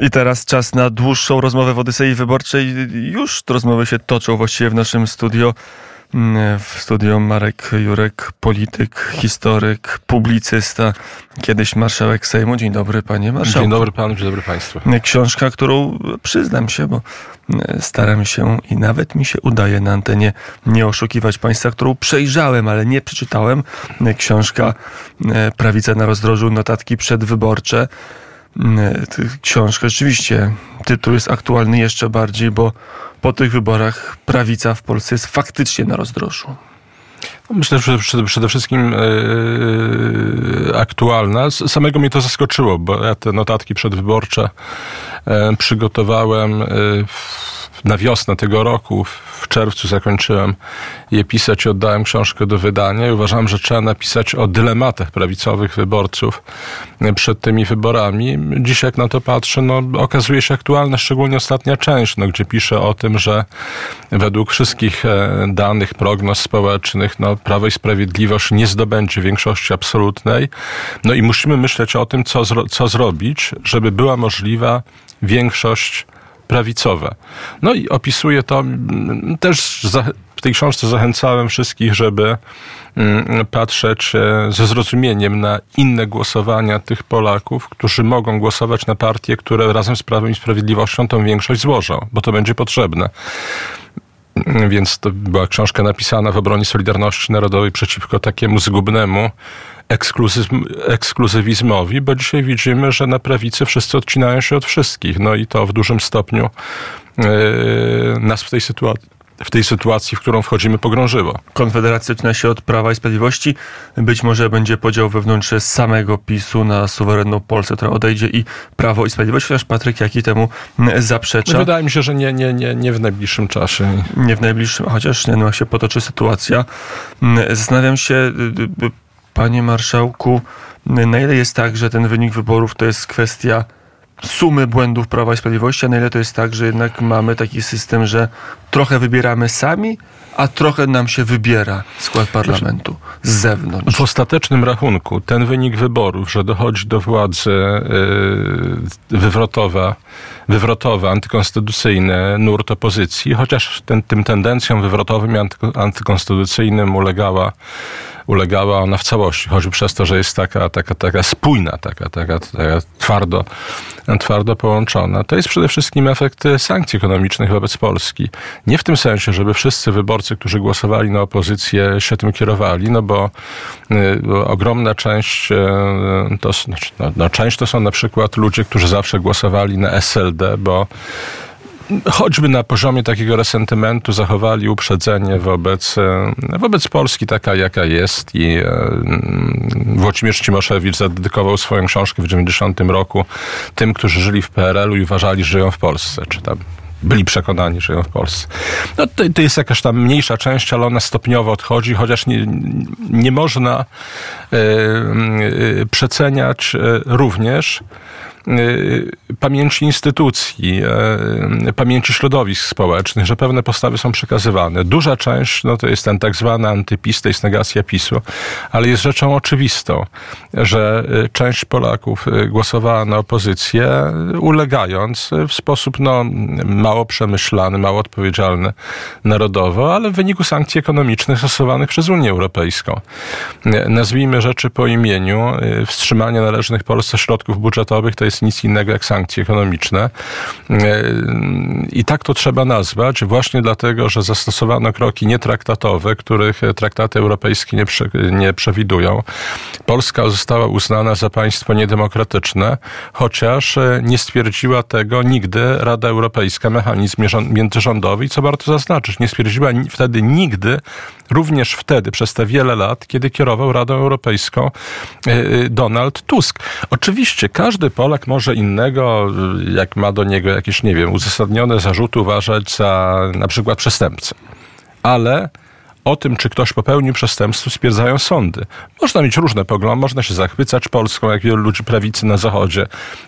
I teraz czas na dłuższą rozmowę w Odysei Wyborczej. Już te rozmowy się toczą właściwie w naszym studio. Mm, W studio Marek Jurek, polityk, historyk, publicysta, kiedyś marszałek Sejmu. Dzień dobry, panie marszałku. Dzień dobry panu, dzień dobry państwu. Książka, którą przyznam się, bo mm, staram się i nawet mi się udaje na antenie nie oszukiwać państwa, którą przejrzałem, ale nie przeczytałem. Książka e, Prawica na rozdrożu, notatki przedwyborcze. Mm, Książka, rzeczywiście, tytuł jest aktualny jeszcze bardziej, bo po tych wyborach prawica w Polsce jest faktycznie na rozdrożu. Myślę, że przede, wszystkim e, aktualna. Samego mnie to zaskoczyło, bo ja te notatki przedwyborcze e, przygotowałem w- na wiosnę tego roku. W czerwcu zakończyłem je pisać i oddałem książkę do wydania i uważam, że trzeba napisać o dylematach prawicowych wyborców e, przed tymi wyborami. Dziś jak na to patrzę, no, okazuje się aktualna, szczególnie ostatnia część, no, gdzie piszę o tym, że według wszystkich e, danych, prognoz społecznych, no, Prawo i Sprawiedliwość nie zdobędzie większości absolutnej. No i musimy myśleć o tym, co, zro- co zrobić, żeby była możliwa większość prawicowa. No i opisuję to mm, też w tej książce zachęcałem wszystkich, żeby mm, patrzeć e, ze zrozumieniem na inne głosowania tych Polaków, którzy mogą głosować na partie, które razem z Prawem i Sprawiedliwością tą większość złożą, bo to będzie potrzebne. Więc to była książka napisana w obronie Solidarności Narodowej przeciwko takiemu zgubnemu ekskluzywizmowi, bo dzisiaj widzimy, że na prawicy wszyscy odcinają się od wszystkich. No i to w dużym stopniu yy, nas w tej sytuacji. W tej sytuacji, w którą wchodzimy, pogrążyło. Konfederacja zaczyna się od Prawa i Sprawiedliwości. Być może będzie podział wewnątrz samego PiSu na suwerenną Polskę, która odejdzie i Prawo i Sprawiedliwość, chociaż Patryk Jaki temu zaprzecza. Wydaje mi się, że nie, nie, nie, nie w najbliższym czasie. Nie w najbliższym, chociaż nie, no, się potoczy sytuacja. Zastanawiam się, y, y, panie marszałku, y, na ile jest tak, że ten wynik wyborów to jest kwestia sumy błędów Prawa i Sprawiedliwości, a na ile to jest tak, że jednak mamy taki system, że trochę wybieramy sami, a trochę nam się wybiera skład parlamentu z zewnątrz. W ostatecznym rachunku ten wynik wyborów, że dochodzi do władzy yy, wywrotowa, wywrotowa, antykonstytucyjny nurt opozycji, chociaż ten, tym tendencjom wywrotowym i antyko- antykonstytucyjnym ulegała, ulegała ona w całości, choćby przez to, że jest taka, taka, taka spójna, taka, taka, taka twardo, twardo połączona. To jest przede wszystkim efekt sankcji ekonomicznych wobec Polski. Nie w tym sensie, żeby wszyscy wyborcy, którzy głosowali na opozycję, się tym kierowali, no bo, y, bo ogromna część, y, to, znaczy, no, no, część to są na przykład ludzie, którzy zawsze głosowali na SLD, bo choćby na poziomie takiego resentymentu zachowali uprzedzenie wobec, e, wobec Polski taka, jaka jest i e, mm, Włodzimierz Cimoszewicz zadedykował swoją książkę w 90 roku tym, którzy żyli w PRL-u i uważali, że żyją w Polsce, czy tam byli przekonani, że żyją w Polsce. No to, to jest jakaś tam mniejsza część, ale ona stopniowo odchodzi, chociaż nie, nie można e, e, przeceniać e, również pamięci instytucji, y, pamięci środowisk społecznych, że pewne postawy są przekazywane. Duża część, no to jest ten tak zwany antypis, to jest negacja PiSu, ale jest rzeczą oczywistą, że y, część Polaków y, głosowała na opozycję, y, ulegając y, w sposób no, mało przemyślany, mało odpowiedzialny narodowo, ale w wyniku sankcji ekonomicznych stosowanych przez Unię Europejską. Y, Nazwijmy rzeczy po imieniu. Y, Wstrzymanie należnych Polsce środków budżetowych to jest nic innego jak sankcje ekonomiczne. Y, I tak to trzeba nazwać, właśnie dlatego, że zastosowano kroki nietraktatowe, których traktaty europejskie nie, prze, nie przewidują. Polska została uznana za państwo niedemokratyczne, chociaż e, nie stwierdziła tego nigdy Rada Europejska, mechanizm międzyrządowy. I co warto zaznaczyć, nie stwierdziła wtedy nigdy, również wtedy, przez te wiele lat, kiedy kierował Radą Europejską e, e, Donald Tusk. Oczywiście każdy Polak może innego, jak ma do niego jakieś, nie wiem, uzasadnione zarzuty uważać za na przykład przestępcę. Ale o tym, czy ktoś popełnił przestępstwo, stwierdzają sądy. Można mieć różne poglądy, można się zachwycać Polską, jak wielu ludzi prawicy na Zachodzie.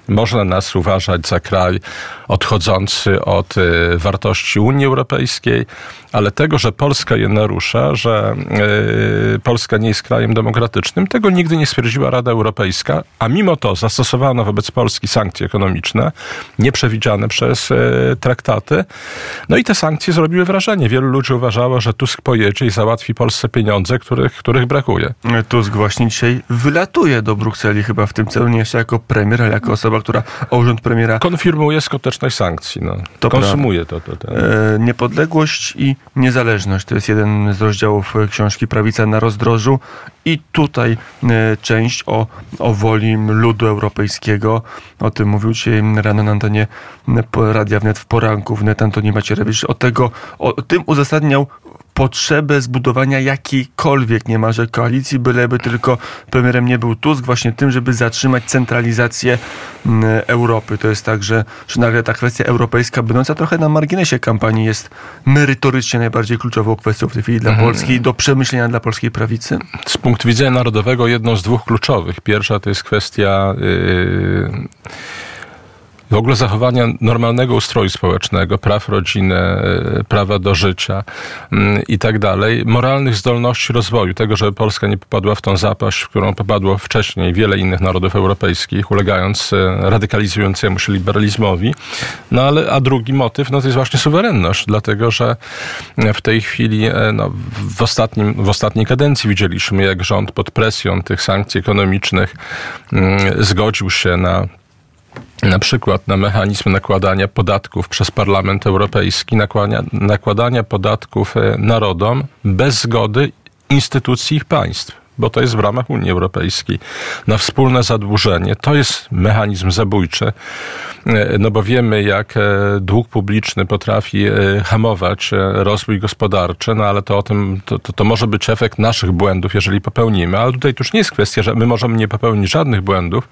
Można nas uważać za kraj odchodzący od y, wartości Unii Europejskiej, ale tego, że Polska je narusza, że y, Polska nie jest krajem demokratycznym, tego nigdy nie stwierdziła Rada Europejska, a mimo to zastosowano wobec Polski sankcje ekonomiczne, nieprzewidziane przez y, traktaty. No i te sankcje zrobiły wrażenie. Wielu ludzi uważało, że Tusk pojedzie i załatwi Polsce pieniądze, których, których brakuje. Tusk właśnie dzisiaj wylatuje do Brukseli chyba w tym celu, nie jeszcze jako premier, ale jako osoba, która o urząd premiera... Konfirmuje skuteczność sankcji. No. To Konsumuje to. to, to. E, niepodległość i niezależność to jest jeden z rozdziałów książki Prawica na rozdrożu i tutaj e, część o, o woli ludu europejskiego. O tym mówił dzisiaj rano na antenie Radia Wnet w poranku wnet Antoni Macierewicz. O tego, o tym uzasadniał potrzebę zbudowania jakiejkolwiek niemalże koalicji, byleby tylko premierem nie był Tusk, właśnie tym, żeby zatrzymać centralizację mm, Europy. To jest tak, że, że nagle ta kwestia europejska, będąca trochę na marginesie kampanii, jest merytorycznie najbardziej kluczową kwestią w tej chwili dla mhm. Polski, do przemyślenia dla polskiej prawicy? Z punktu widzenia narodowego jedną z dwóch kluczowych. Pierwsza to jest kwestia... Yy w ogóle zachowania normalnego ustroju społecznego, praw rodziny, e, prawa do życia mm, i tak dalej, moralnych zdolności rozwoju, tego, żeby Polska nie popadła w tą zapaść, w którą popadło wcześniej wiele innych narodów europejskich, ulegając e, radykalizującemu się liberalizmowi. No ale, a drugi motyw, no to jest właśnie suwerenność, dlatego, że w tej chwili, e, no, w, ostatnim, w ostatniej kadencji widzieliśmy, jak rząd pod presją tych sankcji ekonomicznych mm, zgodził się na na przykład na mechanizm nakładania podatków przez Parlament Europejski, nakładania, nakładania podatków e, narodom bez zgody instytucji ich państw bo to jest w ramach Unii Europejskiej, na wspólne zadłużenie. To jest mechanizm zabójczy, e, no bo wiemy, jak e, dług publiczny potrafi hamować rozwój gospodarczy, no ale to o tym, to, to, to może być efekt naszych błędów, jeżeli popełnimy. Ale tutaj już nie jest kwestia, że my możemy nie popełnić żadnych błędów,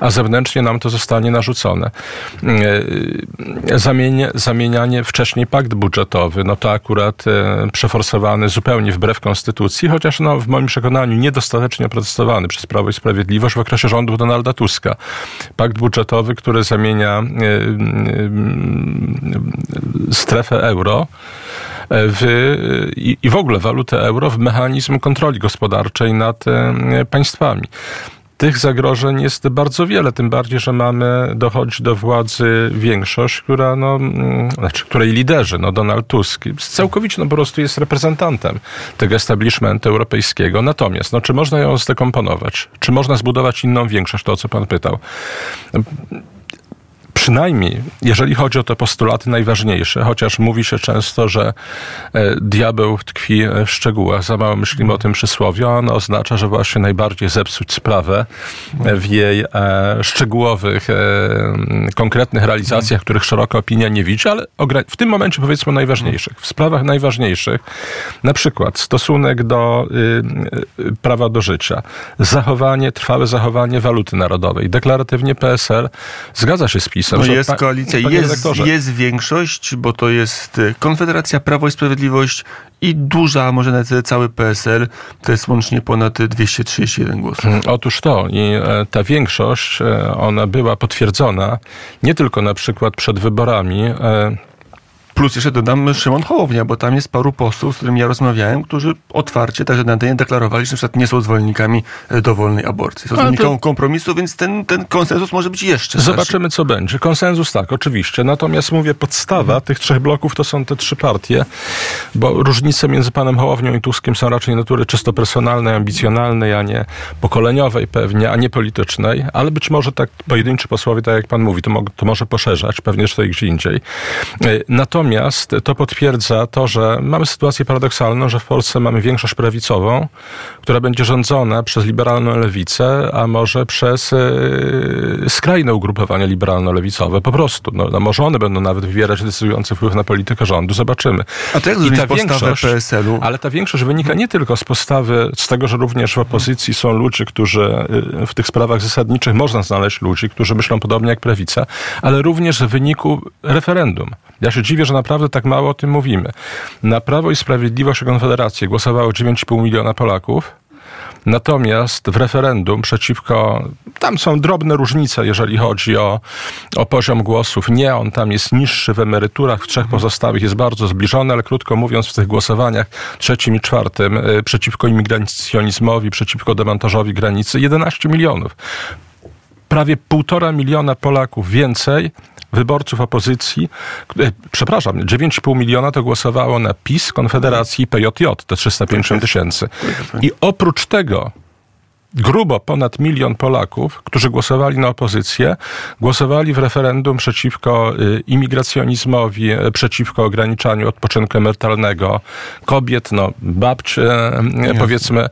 a zewnętrznie nam to zostanie narzucone. E, zamienia, zamienianie wcześniej pakt budżetowy, no to akurat e, przeforsowany zupełnie wbrew konstytucji, chociaż no, w moim przekonaniu niedostatecznie oprotestowany przez Prawo i Sprawiedliwość w okresie rządów Donalda Tuska. Pakt budżetowy, który zamienia e, strefę euro w, i, i w ogóle walutę euro w mechanizm kontroli gospodarczej nad państwami tych zagrożeń jest bardzo wiele, tym bardziej, że mamy dochodzić do władzy większość, która, no, mm, znaczy, której liderzy, no Donald Tusk, całkowicie no, po prostu jest reprezentantem tego establishmentu europejskiego. Natomiast, no, czy można ją zdekomponować? Czy można zbudować inną większość? To, o co pan pytał przynajmniej jeżeli chodzi o te postulaty najważniejsze, chociaż mówi się często, że e, diabeł tkwi w szczegółach, za mało myślimy o tym przysłowiu, a ono oznacza, że właśnie najbardziej zepsuć sprawę w jej e, szczegółowych, e, konkretnych realizacjach, których szeroka opinia nie widzi, ale w tym momencie powiedzmy najważniejszych. W sprawach najważniejszych, na przykład stosunek do y, prawa do życia, zachowanie, trwałe zachowanie waluty narodowej. Deklaratywnie PSL zgadza się z PiS no jest koalicja, jest, jest większość, bo to jest y, Konfederacja, Prawo i Sprawiedliwość i duża, może nawet cały PSL, to jest łącznie ponad 231 głosów. Mm, otóż to. I e, ta większość, e, ona była potwierdzona nie tylko na przykład przed wyborami, e, Plus jeszcze dodam Szymon Hołownia, bo tam jest paru posłów, z którymi ja rozmawiałem, którzy otwarcie, także na antenie deklarowali, że na przykład nie są zwolennikami e, dowolnej aborcji. Są zwolennikami to... kompromisu, więc ten, ten konsensus może być jeszcze Zobaczymy, co będzie. Konsensus tak, oczywiście. Natomiast mówię, podstawa mhm. tych trzech bloków to są te trzy partie, bo różnice między panem Hołownią i Tuskiem są raczej natury czysto personalnej, ambicjonalnej, a nie pokoleniowej pewnie, a nie politycznej, ale być może tak pojedynczy posłowie, tak jak pan mówi, to, to może poszerzać, pewnie że to gdzie indziej. E, natomiast Natomiast to potwierdza to, że mamy sytuację paradoksalną, że w Polsce mamy większość prawicową, która będzie rządzona przez liberalną lewicę, a może przez yy, skrajne ugrupowania liberalno-lewicowe. Po prostu. No, no, może one będą nawet wywierać decydujący wpływ na politykę rządu. Zobaczymy. A to jak I ta większość, PSL-u? Ale ta większość wynika nie tylko z postawy, z tego, że również w opozycji są ludzie, którzy y, w tych sprawach zasadniczych można znaleźć ludzi, którzy myślą podobnie jak prawica, ale również w wyniku referendum. Ja się dziwię, że że naprawdę tak mało o tym mówimy. Na Prawo i Sprawiedliwość i Konfederację głosowało 9,5 miliona Polaków. Natomiast w referendum przeciwko, tam są drobne różnice, jeżeli chodzi o, o poziom głosów. Nie, on tam jest niższy w emeryturach, w trzech pozostałych jest bardzo zbliżony, ale krótko mówiąc, w tych głosowaniach trzecim i czwartym y, przeciwko imigracjonizmowi, przeciwko demontażowi granicy 11 milionów. Prawie półtora miliona Polaków więcej wyborców opozycji, e, przepraszam, 9,5 miliona to głosowało na PiS, Konfederacji i PJJ, te 350 tysięcy. I oprócz tego grubo ponad milion Polaków, którzy głosowali na opozycję, głosowali w referendum przeciwko y, imigracjonizmowi, y, przeciwko ograniczaniu odpoczynku emerytalnego kobiet, no babci, y, powiedzmy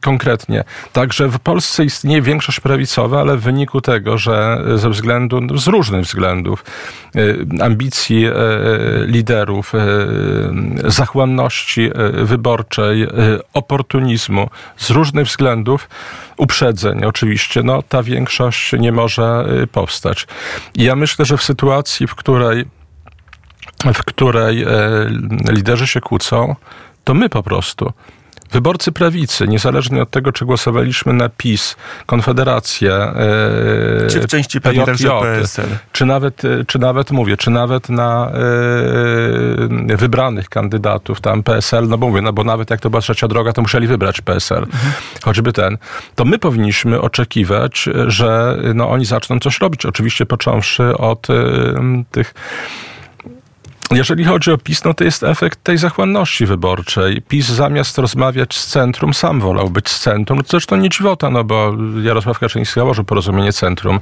konkretnie. Także w Polsce istnieje większość prawicowa, ale w wyniku tego, że ze względu, no, z różnych względów, ambicji liderów, zachłanności wyborczej, oportunizmu, z różnych względów, błędów, uprzedzeń oczywiście, no ta większość nie może y, powstać. I ja myślę, że w sytuacji, w której w której e, liderzy się kłócą, to my po prostu Wyborcy prawicy, niezależnie od tego, czy głosowaliśmy na PiS, Konfederację, e, czy w części także PSL. Czy nawet, e, czy nawet, mówię, czy nawet na e, wybranych kandydatów, tam PSL, no bo mówię, no bo nawet jak to była trzecia droga, to musieli wybrać PSL, mhm. choćby ten. To my powinniśmy oczekiwać, że no, oni zaczną coś robić, oczywiście począwszy od tych jeżeli chodzi o PiS, no to jest efekt tej zachłanności wyborczej. PiS zamiast rozmawiać z centrum, sam wolał być z centrum. Zresztą nie dziwota, no bo Jarosław Kaczyński założył porozumienie centrum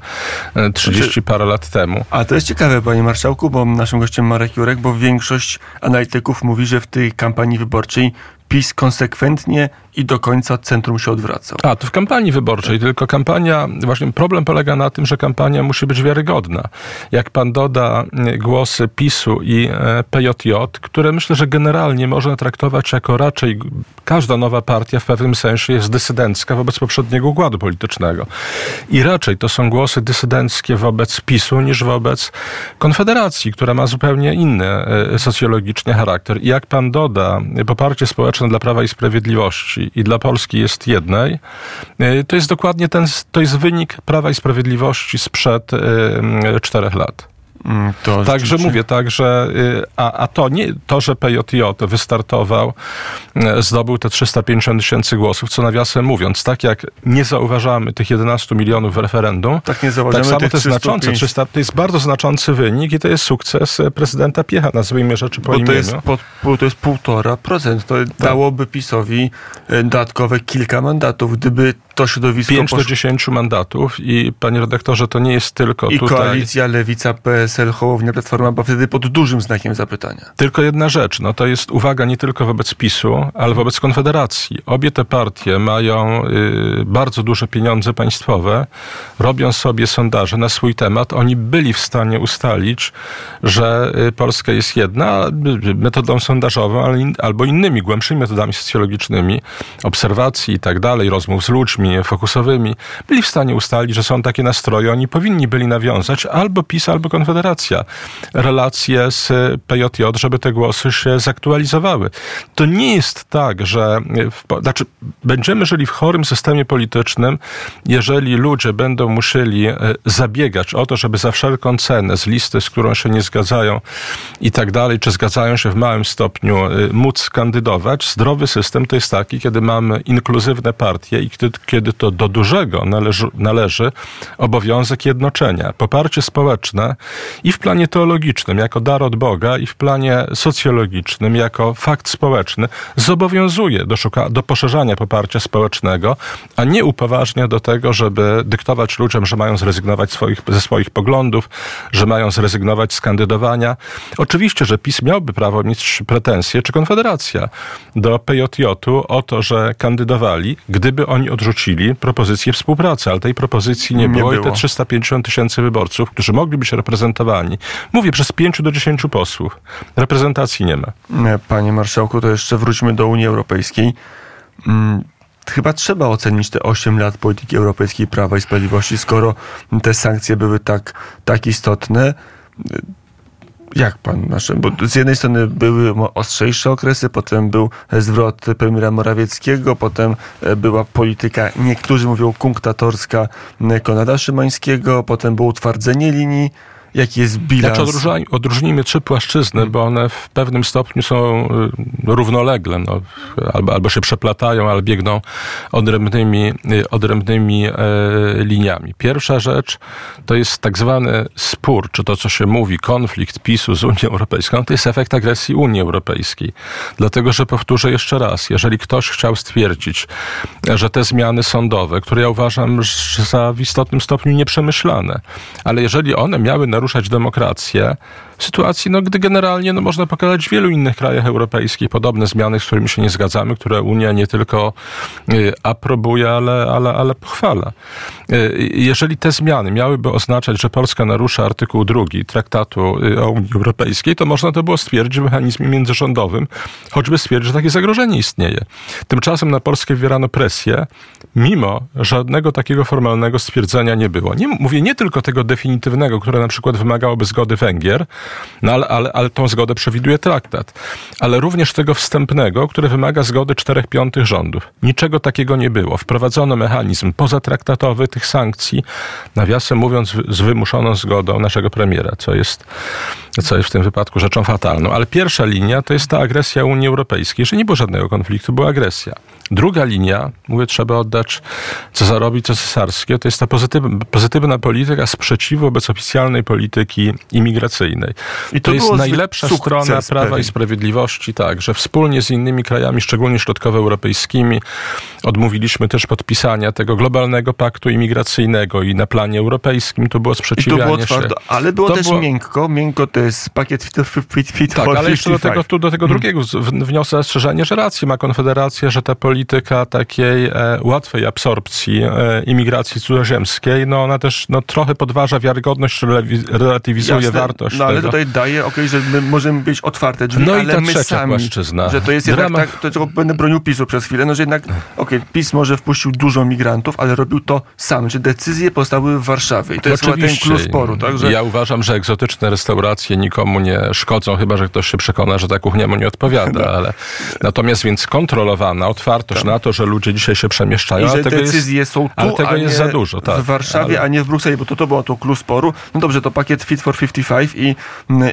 30 e, znaczy, parę lat temu. A to jest ciekawe, panie marszałku, bo naszym gościem Marek Jurek, bo większość analityków mówi, że w tej kampanii wyborczej PiS konsekwentnie i do końca centrum się odwracał. A, to w kampanii wyborczej, tylko kampania, właśnie problem polega na tym, że kampania musi być wiarygodna. Jak pan doda e, głosy PiSu i e, PJJ, które myślę, że generalnie można traktować jako raczej każda nowa partia w pewnym sensie jest dysydencka wobec poprzedniego układu politycznego. I raczej to są głosy dysydenckie wobec PiSu niż wobec Konfederacji, która ma zupełnie inny e, socjologicznie charakter. I jak pan doda poparcie społeczne dla Prawa i Sprawiedliwości i dla Polski jest jednej, y, to jest dokładnie ten, to jest wynik Prawa i Sprawiedliwości sprzed y, czterech lat. Mm, to Także mówię tak, że y, a, a to nie to, że PJJ wystartował, y, zdobył te 350 tysięcy głosów, co nawiasem mówiąc, tak jak nie zauważamy tych 11 milionów w referendum, tak, nie tak samo to jest znaczące, 300, to jest bardzo znaczący wynik i to jest sukces prezydenta Piecha, nazwijmy rzeczy po Bo imieniu. To jest, po, to jest półtora procent. To tak. dałoby PiSowi y, dodatkowe kilka mandatów, gdyby to środowisko... 5 do 10 mandatów i panie redaktorze, to nie jest tylko I tutaj... koalicja Lewica, PSL, Hołownia, Platforma bo wtedy pod dużym znakiem zapytania. Tylko jedna rzecz, no to jest uwaga nie tylko wobec PiSu, ale wobec Konfederacji. Obie te partie mają y, bardzo duże pieniądze państwowe, robią sobie sondaże na swój temat. Oni byli w stanie ustalić, że y, Polska jest jedna y, metodą sondażową, ale in, albo innymi, głębszymi metodami socjologicznymi, obserwacji i tak dalej, rozmów z ludźmi, fokusowymi, byli w stanie ustalić, że są takie nastroje. Oni powinni byli nawiązać albo PiS, albo Konfederacja relacje z PJJ, żeby te głosy się zaktualizowały. To nie jest tak, że w, znaczy, będziemy żyli w chorym systemie politycznym, jeżeli ludzie będą musieli e, zabiegać o to, żeby za wszelką cenę z listy, z którą się nie zgadzają i tak dalej, czy zgadzają się w małym stopniu, e, móc kandydować. Zdrowy system to jest taki, kiedy mamy inkluzywne partie i kiedy, kiedy to do dużego należy, należy obowiązek jednoczenia. Poparcie społeczne i w planie teologicznym jako dar od Boga i w planie socjologicznym jako fakt społeczny zobowiązuje do, szuka, do poszerzania poparcia społecznego, a nie upoważnia do tego, żeby dyktować ludziom, że mają zrezygnować swoich, ze swoich poglądów, że mają zrezygnować z kandydowania. Oczywiście, że PiS miałby prawo mieć pretensje, czy Konfederacja do PJJ-u o to, że kandydowali, gdyby oni odrzucili wrócili propozycję współpracy, ale tej propozycji nie, nie było, było i te 350 tysięcy wyborców, którzy mogli być reprezentowani, mówię, przez 5 do 10 posłów, reprezentacji nie ma. Panie marszałku, to jeszcze wróćmy do Unii Europejskiej. Hmm chyba trzeba ocenić te 8 lat polityki europejskiej Prawa i Sprawiedliwości, skoro te sankcje były tak, tak istotne Jak pan, znaczy, bo z jednej strony były ostrzejsze okresy, potem był zwrot premiera Morawieckiego, potem e, była polityka, niektórzy mówią kunktatorska Konrada Szymańskiego, potem było utwardzenie linii Jaki jest bilans? Znaczy odróżnijmy trzy płaszczyzny, hmm. bo one w pewnym stopniu są y, równolegle. No, albo, albo się przeplatają, albo biegną odrębnymi, y, odrębnymi e, liniami. Pierwsza rzecz to jest tak zwany spór, czy to, co się mówi, konflikt PiSu z Unią Europejską, to jest efekt agresji Unii Europejskiej. Dlatego, że powtórzę jeszcze raz, jeżeli ktoś chciał stwierdzić, że te zmiany sądowe, które ja uważam za w istotnym stopniu nieprzemyślane, ale jeżeli one miały naruszać naruszać demokrację, sytuacji, no, gdy generalnie no, można pokazać w wielu innych krajach europejskich podobne zmiany, z którymi się nie zgadzamy, które Unia nie tylko y, aprobuje, ale, ale, ale pochwala. Y, jeżeli te zmiany miałyby oznaczać, że Polska narusza artykuł drugi Traktatu y, o Unii Europejskiej, to można to było stwierdzić w mechanizmie międzyrządowym, choćby stwierdzić, że takie zagrożenie istnieje. Tymczasem na Polskę wywierano presję, mimo żadnego takiego formalnego stwierdzenia nie było. Nie, mówię nie tylko tego definitywnego, które na przykład wymagałoby zgody Węgier, no ale, ale, ale tą zgodę przewiduje traktat. Ale również tego wstępnego, który wymaga zgody czterech piątych rządów. Niczego takiego nie było. Wprowadzono mechanizm pozatraktatowy tych sankcji, nawiasem mówiąc, z wymuszoną zgodą naszego premiera, co jest, co jest w tym wypadku rzeczą fatalną. Ale pierwsza linia to jest ta agresja Unii Europejskiej, że nie było żadnego konfliktu, była agresja. Druga linia, mówię, trzeba oddać co zarobi, co cesarskie, to jest ta pozytywna polityka sprzeciwu wobec oficjalnej polityki imigracyjnej. I to, to jest najlepsza strona Prawa pewien. i Sprawiedliwości, tak, że wspólnie z innymi krajami, szczególnie środkowoeuropejskimi, odmówiliśmy też podpisania tego globalnego paktu imigracyjnego i na planie europejskim to było sprzeciwianie I to było twardo, się. Ale było to też było... miękko. Miękko to jest pakiet fit, fit, fit Tak, ale jeszcze do tego, tu, do tego hmm. drugiego wniosę zastrzeżenie, że rację ma Konfederacja, że ta polityka takiej e, łatwej absorpcji e, imigracji cudzoziemskiej, no ona też no, trochę podważa wiarygodność, relatywizuje Jasne, wartość no, ale tutaj daje, ok, że my możemy być otwarte drzwi, no ale my sami, płaszczyzna. że to jest jednak tak, to tylko będę bronił PiSu przez chwilę, no że jednak, ok, PiS może wpuścił dużo migrantów, ale robił to sam, że decyzje powstały w Warszawie i to jest Oczywiście. ten klucz sporu. Tak, że... Ja uważam, że egzotyczne restauracje nikomu nie szkodzą, chyba, że ktoś się przekona, że ta kuchnia mu nie odpowiada, ale natomiast więc kontrolowana otwartość tak. na to, że ludzie dzisiaj się przemieszczają, I że decyzje jest, są tu, ale tego jest za dużo. Tak, w Warszawie, ale... a nie w Brukseli, bo to, to było to klucz sporu. No dobrze, to pakiet Fit for 55 i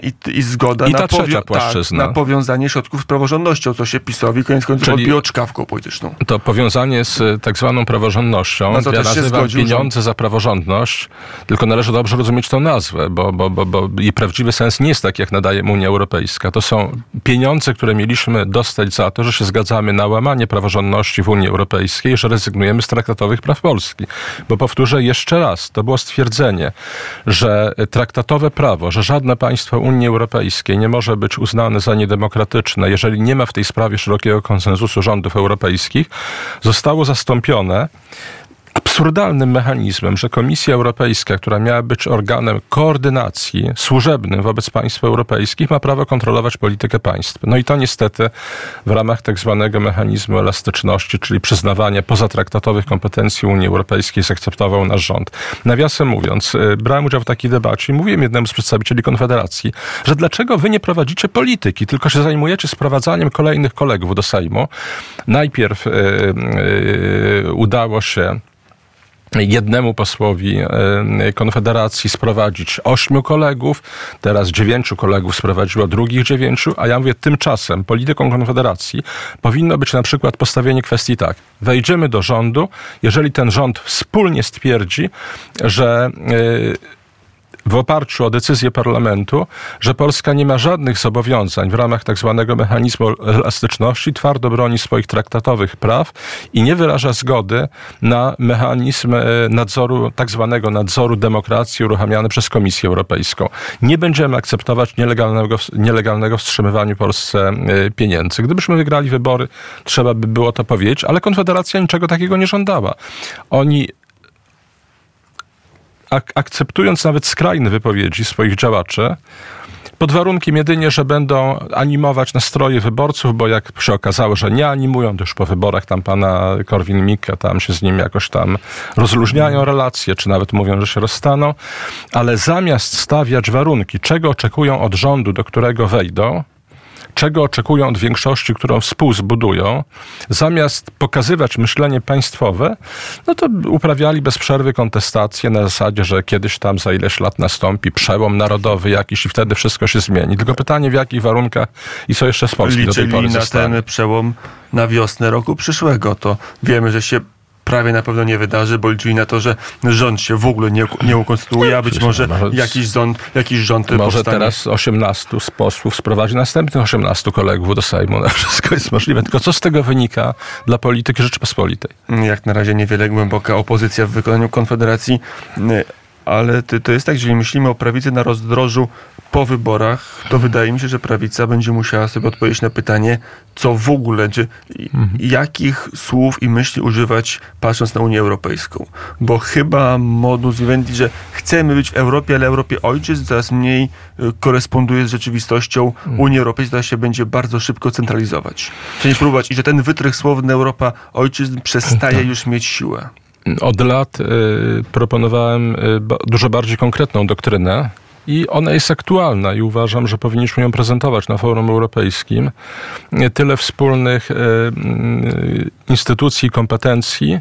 i, i zgoda I na, powio- tak, na powiązanie środków z praworządnością, co się PiSowi koniec końców Czyli odbiło czkawką polityczną. To powiązanie z e, tak zwaną praworządnością, ja nazywam zgodził, pieniądze że... za praworządność, tylko należy dobrze rozumieć tą nazwę, bo, bo, bo, bo jej prawdziwy sens nie jest taki, jak nadaje Unia Europejska. To są pieniądze, które mieliśmy dostać za to, że się zgadzamy na łamanie praworządności w Unii Europejskiej, że rezygnujemy z traktatowych praw Polski. Bo powtórzę jeszcze raz, to było stwierdzenie, że traktatowe prawo, że żadne państwo Unii Europejskiej nie może być uznane za niedemokratyczne, jeżeli nie ma w tej sprawie szerokiego konsensusu rządów europejskich, zostało zastąpione absurdalnym mechanizmem, że Komisja Europejska, która miała być organem koordynacji służebnym wobec państw europejskich, ma prawo kontrolować politykę państw. No i to niestety w ramach tak zwanego mechanizmu elastyczności, czyli przyznawania pozatraktatowych kompetencji Unii Europejskiej, zaakceptował nasz rząd. Nawiasem mówiąc, y, brałem udział w takiej debacie i mówiłem jednemu z przedstawicieli Konfederacji, że dlaczego wy nie prowadzicie polityki, tylko się zajmujecie sprowadzaniem kolejnych kolegów do Sejmu. Najpierw yy, yy, udało się jednemu posłowi e, Konfederacji sprowadzić ośmiu kolegów, teraz dziewięciu kolegów sprowadziło drugich dziewięciu, a ja mówię, tymczasem polityką Konfederacji powinno być na przykład postawienie kwestii tak, wejdziemy do rządu, jeżeli ten rząd wspólnie stwierdzi, że yy, w oparciu o decyzję parlamentu, że Polska nie ma żadnych zobowiązań w ramach tak zwanego mechanizmu elastyczności, twardo broni swoich traktatowych praw i nie wyraża zgody na mechanizm e, nadzoru, tak zwanego nadzoru demokracji uruchamiany przez Komisję Europejską. Nie będziemy akceptować nielegalnego, nielegalnego wstrzymywania Polsce e, pieniędzy. Gdybyśmy wygrali wybory, trzeba by było to powiedzieć, ale Konfederacja niczego takiego nie żądała. Oni ak akceptując nawet skrajne wypowiedzi swoich działaczy, pod warunkiem jedynie, że będą animować nastroje wyborców, bo jak się okazało, że nie animują, to już po wyborach tam pana Korwin-Mikke, tam się z nim jakoś tam rozluźniają relacje, czy nawet mówią, że się rozstaną, ale zamiast stawiać warunki, czego oczekują od rządu, do którego wejdą, czego oczekują od większości, którą współzbudują, zamiast pokazywać myślenie państwowe, no to uprawiali bez przerwy kontestacje na zasadzie, że kiedyś tam za ileś lat nastąpi przełom narodowy jakiś i wtedy wszystko się zmieni. Tylko pytanie, w jakich warunkach i co jeszcze z Polski Liczyli do tej pory na zostanie. ten przełom na wiosnę roku przyszłego. To wiemy, że się prawie na pewno nie wydarzy, bo liczyli na to, że rząd się w ogóle nie, nie ukonstytuuje, a być może jakiś rząd, jakiś rząd Może powstanie. teraz 18 z posłów sprowadzi następnych 18 kolegów do Sejmu. No, wszystko jest możliwe. Tylko co z tego wynika dla polityki Rzeczypospolitej? Jak na razie niewiele głęboka opozycja w wykonaniu Konfederacji, ale to jest tak, jeżeli myślimy o prawicy na rozdrożu po wyborach, to wydaje mi się, że prawica będzie musiała sobie odpowiedzieć na pytanie, co w ogóle, czy i- jakich słów i myśli używać patrząc na Unię Europejską. Bo chyba modus vivendi, że chcemy być w Europie, ale Europie ojczyzn coraz mniej y, koresponduje z rzeczywistością Unii Europejskiej, się będzie bardzo szybko centralizować. Czyli próbować i że ten wytrych słowny Europa ojczyzn przestaje już mieć siłę. Od lat y, proponowałem y, dużo bardziej konkretną doktrynę. I ona jest aktualna i uważam, że powinniśmy ją prezentować na forum europejskim. Y, Tyle wspólnych instytucji i kompetencji,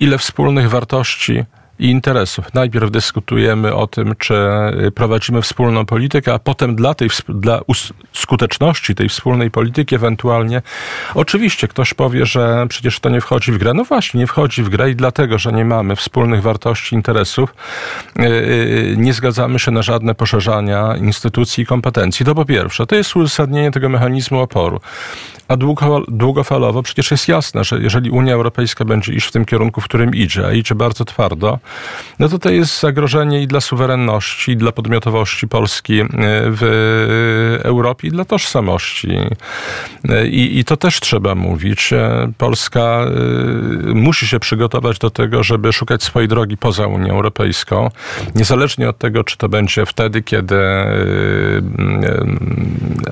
ile wspólnych wartości i interesów. Najpierw dyskutujemy o tym, czy y, prowadzimy wspólną politykę, a potem dla tej dla skuteczności tej wspólnej polityki ewentualnie oczywiście ktoś powie, że przecież to nie wchodzi w grę. No właśnie, nie wchodzi w grę i dlatego, że nie mamy wspólnych wartości, interesów, y, y, nie zgadzamy się na żadne poszerzania instytucji i kompetencji. To po pierwsze, to jest uzasadnienie tego mechanizmu oporu. A długo, długofalowo przecież jest jasne, że jeżeli Unia Europejska będzie iść w tym kierunku, w którym idzie, a idzie bardzo twardo, no to to jest zagrożenie i dla suwerenności, i dla podmiotowości Polski e, w Europie, i dla tożsamości. E, I, I to też trzeba mówić. E, Polska musi się przygotować do tego, żeby szukać swojej drogi poza Unią Europejską, niezależnie od tego, czy to będzie wtedy, kiedy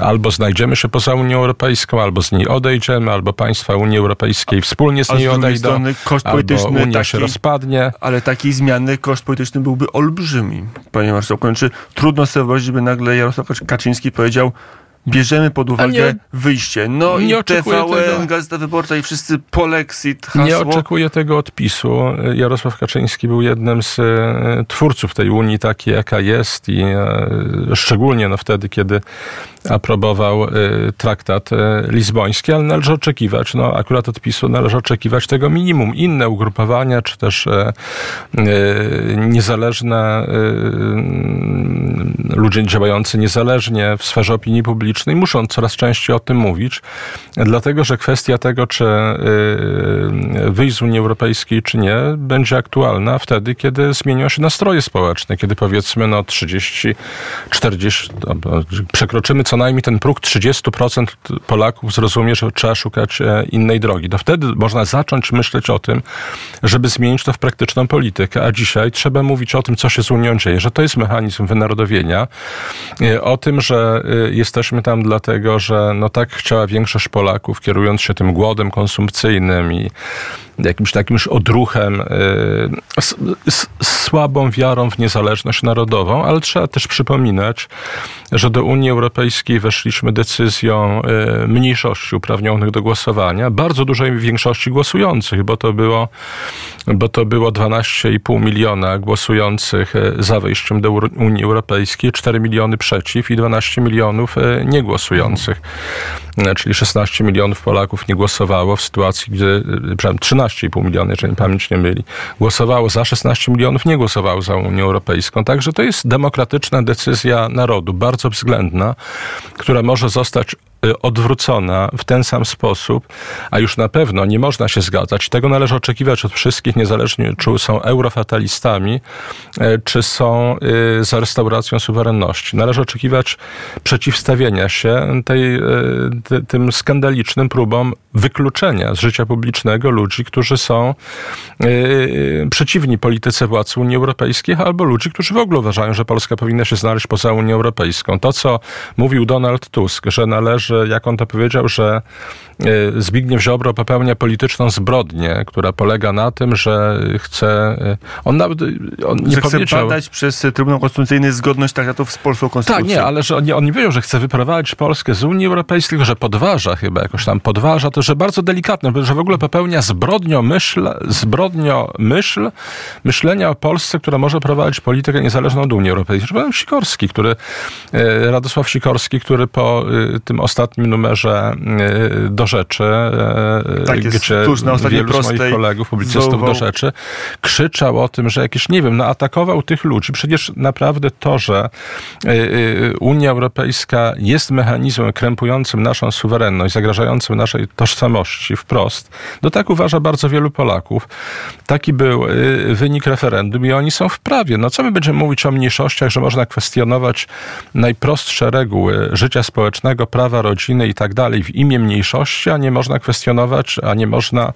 albo znajdziemy się poza Unią Europejską, albo z niej odejdziemy, albo państwa Unii Europejskiej wspólnie z niej odejdą, strony koszt albo polityczny Unia taki- się rozpadnie. Ale takiej zmiany koszt polityczny byłby olbrzymi, panie marszałku. Czy trudno sobie wyobrazić, by nagle Jarosław Kaczyński powiedział bierzemy pod uwagę nie- wyjście. No nie i oczekuję TVN, tego. Gazeta Wyborcza i wszyscy polexit, hasło. Nie oczekuję tego odpisu. Jarosław Kaczyński był jednym z e, twórców tej Unii takiej, jaka jest i e, szczególnie no, wtedy, kiedy aprobował e, traktat lizboński, ale należy oczekiwać, no akurat odpisu należy oczekiwać tego minimum. Inne ugrupowania, czy też niezależne ludzie działający niezależnie w sferze opinii publicznej muszą coraz częściej o tym mówić, dlatego że kwestia tego, czy y, wyjść z Unii Europejskiej, czy nie, będzie aktualna wtedy, kiedy zmienią się nastroje społeczne, kiedy powiedzmy no 30, 40, no, przekroczymy co najmniej ten próg 30% Polaków zrozumie, że trzeba szukać e, innej drogi. To wtedy można zacząć myśleć o tym, żeby zmienić to w praktyczną politykę, a dzisiaj trzeba mówić o tym, co się z Unią dzieje, że to jest mechanizm wynarodowienia, e, o tym, że e, jesteśmy tam dlatego, że no tak chciała większość Polaków, kierując się tym głodem konsumpcyjnym i jakimś takim już odruchem, y, z, słabą wiarą w niezależność narodową, ale trzeba też przypominać, że do Unii Europejskiej weszliśmy decyzją y, mniejszości uprawnionych do głosowania, bardzo dużej większości głosujących, bo to było, bo to było 12,5 miliona głosujących y, za wejściem do Unii Europejskiej, 4 miliony przeciw i 12 milionów niegłosujących. Czyli 16 milionów Polaków nie głosowało w sytuacji, gdy, przepraszam, 13 12,5 miliona, jeżeli pamięć nie myli. Głosowało za 16 milionów, nie głosowało za Unię Europejską. Także to jest demokratyczna decyzja narodu, bardzo względna, która może zostać odwrócona w ten sam sposób, a już na pewno nie można się zgadzać. Tego należy oczekiwać od wszystkich, niezależnie czy są eurofatalistami, y, czy są y, za restauracją suwerenności. Należy oczekiwać przeciwstawienia się tej, tym skandalicznym próbom wykluczenia z życia publicznego ludzi, którzy są przeciwni polityce władz Unii Europejskiej, albo ludzi, którzy w ogóle uważają, że Polska powinna się znaleźć poza Unią Europejską. To, co mówił Donald Tusk, że należy, jak on to powiedział, że e, Zbigniew Ziobro popełnia polityczną zbrodnię, która polega na tym, że chce. E, on nawet on nie że powiedział. chce badać przez Trybunał Konstytucyjny zgodność traktatów z polską konstytucją. Tak, nie, ale że on nie, on nie powiedział, że chce wyprowadzić Polskę z Unii Europejskiej, tylko że podważa chyba jakoś tam, podważa to, że bardzo delikatne, że w ogóle popełnia zbrodnio myśl, zbrodnio myśl, myślenia o Polsce, która może prowadzić politykę niezależną od Unii Europejskiej. Sikorski, który, e, Radosław Sikorski, który po e, tym ostatnim numerze e, do rzeczy, tak jest, gdzie tuż na wielu z moich kolegów, publicystów do rzeczy, krzyczał o tym, że jakiś, nie wiem, no atakował tych ludzi. Przecież naprawdę to, że Unia Europejska jest mechanizmem krępującym naszą suwerenność, zagrażającym naszej tożsamości wprost, no tak uważa bardzo wielu Polaków. Taki był wynik referendum i oni są w prawie. No co my będziemy mówić o mniejszościach, że można kwestionować najprostsze reguły życia społecznego, prawa rodziny i tak dalej w imię mniejszości, a nie można kwestionować, a nie można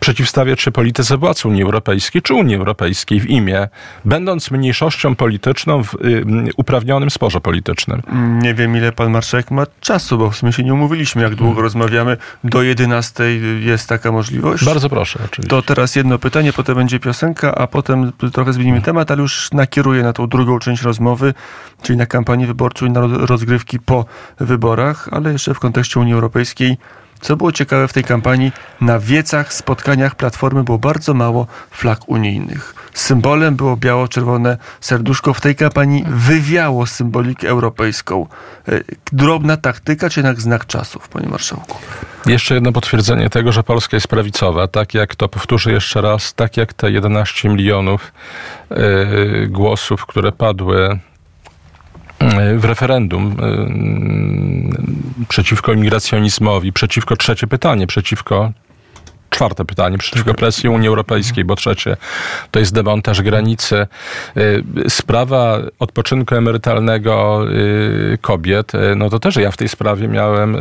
przeciwstawiać się polityce władz Unii Europejskiej czy Unii Europejskiej w imię, będąc mniejszością polityczną w y, uprawnionym sporze politycznym. Nie wiem, ile pan marszałek ma czasu, bo w sumie się nie umówiliśmy, jak długo hmm. rozmawiamy. Do 11 jest taka możliwość. Bardzo proszę, oczywiście. To teraz jedno pytanie, potem będzie piosenka, a potem trochę zmienimy temat, ale już nakieruję na tą drugą część rozmowy, czyli na kampanię wyborczą i na rozgrywki po wyborach, ale jeszcze w kontekście Unii Europejskiej. Co było ciekawe w tej kampanii, na wiecach, spotkaniach Platformy było bardzo mało flag unijnych. Symbolem było biało-czerwone serduszko. W tej kampanii wywiało symbolikę europejską. E, drobna taktyka, czy jednak znak czasów, panie marszałku? Jeszcze jedno potwierdzenie tego, że Polska jest prawicowa. Tak jak to powtórzę jeszcze raz, tak jak te 11 milionów yy, głosów, które padły w referendum przeciwko imigracjonizmowi, przeciwko trzecie pytanie, przeciwko czwarte pytanie, przeciwko presji Unii Europejskiej, bo trzecie to jest demontaż granicy. Y, sprawa odpoczynku emerytalnego y, kobiet, y, no to też ja w tej sprawie miałem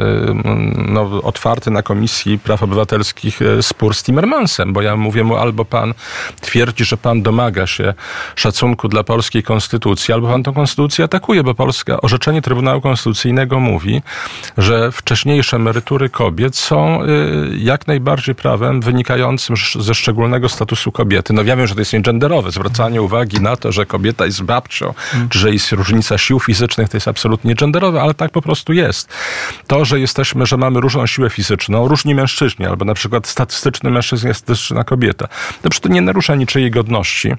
no, otwarty na Komisji Praw Obywatelskich spór z Timmermansem, bo ja mówię mu albo pan twierdzi, że pan domaga się szacunku dla polskiej konstytucji, albo pan tę konstytucję atakuje, bo Polska, orzeczenie Trybunału Konstytucyjnego mówi, że wcześniejsze emerytury kobiet są jak najbardziej prawem prawem wynikającym ze szczególnego statusu kobiety. No wiemy, że to jest niegenderowe. Zwracanie uwagi na to, że kobieta jest babcią, hmm. czy że jest różnica sił fizycznych, to jest absolutnie genderowe, ale tak po prostu jest. To, że jesteśmy, że mamy różną siłę fizyczną, różni mężczyźni, albo na przykład statystyczny mężczyzna jest statystyczna kobieta, to przecież to nie narusza niczyjej godności.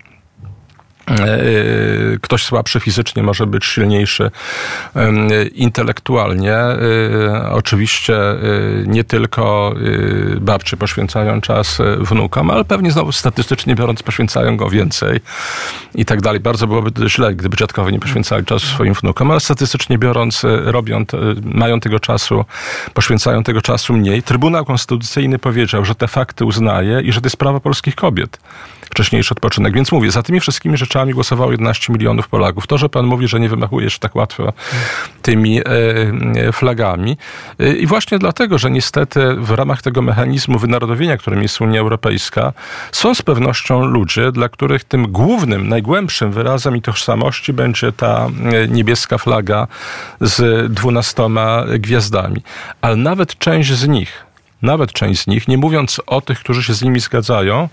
E, ktoś słabszy fizycznie może być silniejszy intelektualnie. E, oczywiście e, nie tylko babcie poświęcają czas wnukom, ale pewnie znowu statystycznie biorąc poświęcają go więcej i tak dalej. Bardzo byłoby źle, gdyby dziadkowie nie poświęcali czasu swoim wnukom, ale statystycznie biorąc robią, mają tego czasu, poświęcają tego czasu mniej. Trybunał Konstytucyjny powiedział, że te fakty uznaje i że to jest prawo polskich kobiet wcześniejszy odpoczynek. Więc mówię, za tymi wszystkimi rzeczami głosowało 11 milionów Polaków. To, że pan mówi, że nie wymachuje się tak łatwo tymi e, e, flagami. E, I właśnie dlatego, że niestety w ramach tego mechanizmu wynarodowienia, którym jest Unia Europejska, są z pewnością ludzie, dla których tym głównym, najgłębszym wyrazem i tożsamości będzie ta niebieska flaga z dwunastoma gwiazdami. Ale nawet część z nich, nawet część z nich, nie mówiąc o tych, którzy się z nimi zgadzają,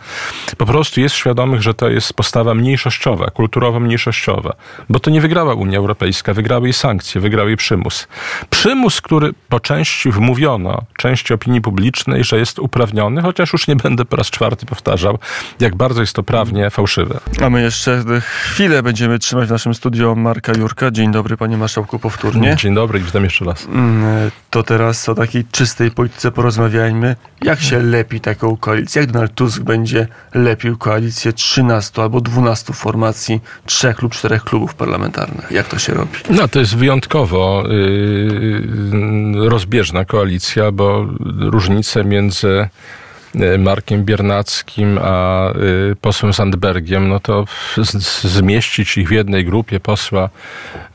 po prostu jest świadomych, że to jest postawa mniejszościowa, kulturowo-mniejszościowa. Bo to nie wygrała Unia Europejska, wygrały jej sankcje, wygrał jej przymus. Przymus, który po części wmówiono części opinii publicznej, że jest uprawniony, chociaż już nie będę po raz czwarty powtarzał, jak bardzo jest to prawnie fałszywe. A my jeszcze chwilę będziemy trzymać w naszym studio Marka Jurka. Dzień dobry, panie marszałku, powtórnie. Dzień dobry, witam jeszcze raz. Mm, to teraz o takiej czystej polityce porozmawiamy porozmawiajmy, jak się lepi taką koalicję, jak Donald Tusk będzie lepił koalicję 13 albo 12 formacji trzech lub czterech klubów parlamentarnych. Jak to się robi? No to jest wyjątkowo yy, rozbieżna koalicja, bo różnice między Markiem Biernackim, a e, posłem Sandbergiem, no to zmieścić ich w jednej grupie posła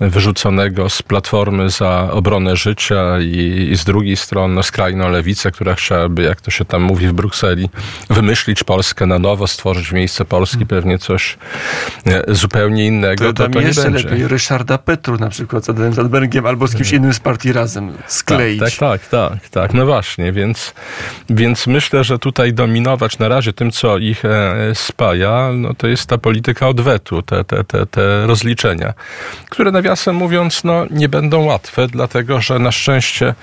wyrzuconego z Platformy za obronę życia i, i z drugiej strony no, skrajną lewicę, która chciałaby, jak to się tam mówi w Brukseli, wymyślić Polskę na nowo, stworzyć w miejsce Polski hmm. pewnie coś e, zupełnie innego, to, to, to nie będzie. lepiej Ryszarda Petru na przykład z Adamem Sandbergiem albo z kimś innym z partii razem skleić. Tak, tak, tak, tak, tak. no właśnie, więc, więc myślę, że tu tutaj dominować na razie tym, co ich e, spaja, no to jest ta polityka odwetu, te, te, te, te rozliczenia, które nawiasem mówiąc, no nie będą łatwe, dlatego że na szczęście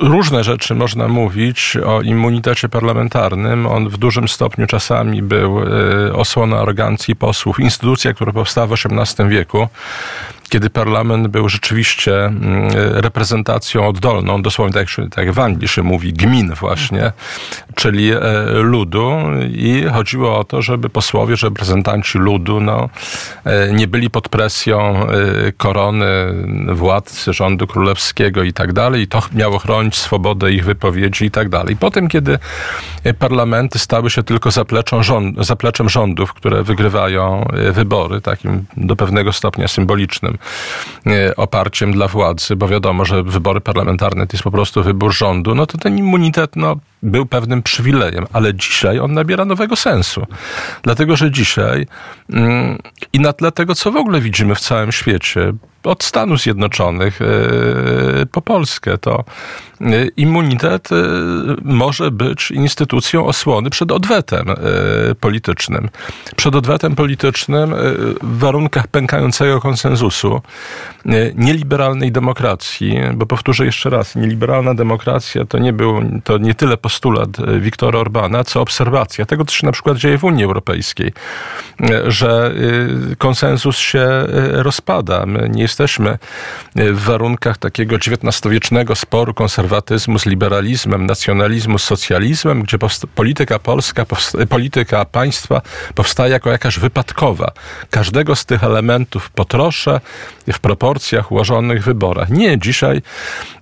różne rzeczy można mówić o immunitecie parlamentarnym. On w dużym stopniu czasami był e, osłoną arogancji posłów. Instytucja, która powstała w XVIII wieku, kiedy parlament był rzeczywiście mm, reprezentacją oddolną, dosłownie tak jak, tak w Anglii się mówi, gmin właśnie, czyli e, ludu i chodziło o to, żeby posłowie, że reprezentanci ludu no, e, nie byli pod presją e, korony, władcy rządu królewskiego i tak dalej i to miało chronić swobodę ich wypowiedzi i tak dalej. Potem, kiedy parlamenty stały się tylko zapleczą rząd, zapleczem rządów, które wygrywają wybory, takim do pewnego stopnia symbolicznym oparciem dla władzy, bo wiadomo, że wybory parlamentarne to jest po prostu wybór rządu, no to ten immunitet no, był pewnym przywilejem, ale dzisiaj on nabiera nowego sensu. Dlatego, że dzisiaj mm, i na tle tego, co w ogóle widzimy w całym świecie, od Stanów Zjednoczonych e, po Polskę, to e, immunitet e, może być instytucją osłony przed odwetem politycznym. Przed odwetem politycznym w warunkach pękającego konsensusu, nieliberalnej demokracji, bo powtórzę jeszcze raz, nieliberalna demokracja to nie był, to nie tyle postulat Wiktora Orbana, co obserwacja tego, co się na przykład dzieje w Unii Europejskiej, że konsensus się rozpada. My nie jesteśmy w warunkach takiego XIX-wiecznego sporu konserwatyzmu z liberalizmem, nacjonalizmu z socjalizmem, gdzie polityka polska, polityka państwa powstaje jako jakaś wypadkowa. Każdego z tych elementów potroszę w proporcjach ułożonych w wyborach. Nie, dzisiaj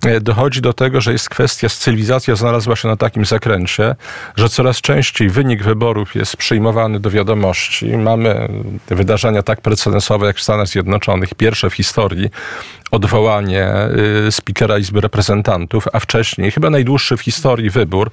e, dochodzi do tego, że jest kwestia, cywilizacja znalazła się na takim zakręcie, że coraz częściej wynik wyborów jest przyjmowany do wiadomości. Mamy wydarzenia tak precedensowe jak w Stanach Zjednoczonych, pierwsze w historii odwołanie y, spikera Izby Reprezentantów, a wcześniej, chyba najdłuższy w historii wybór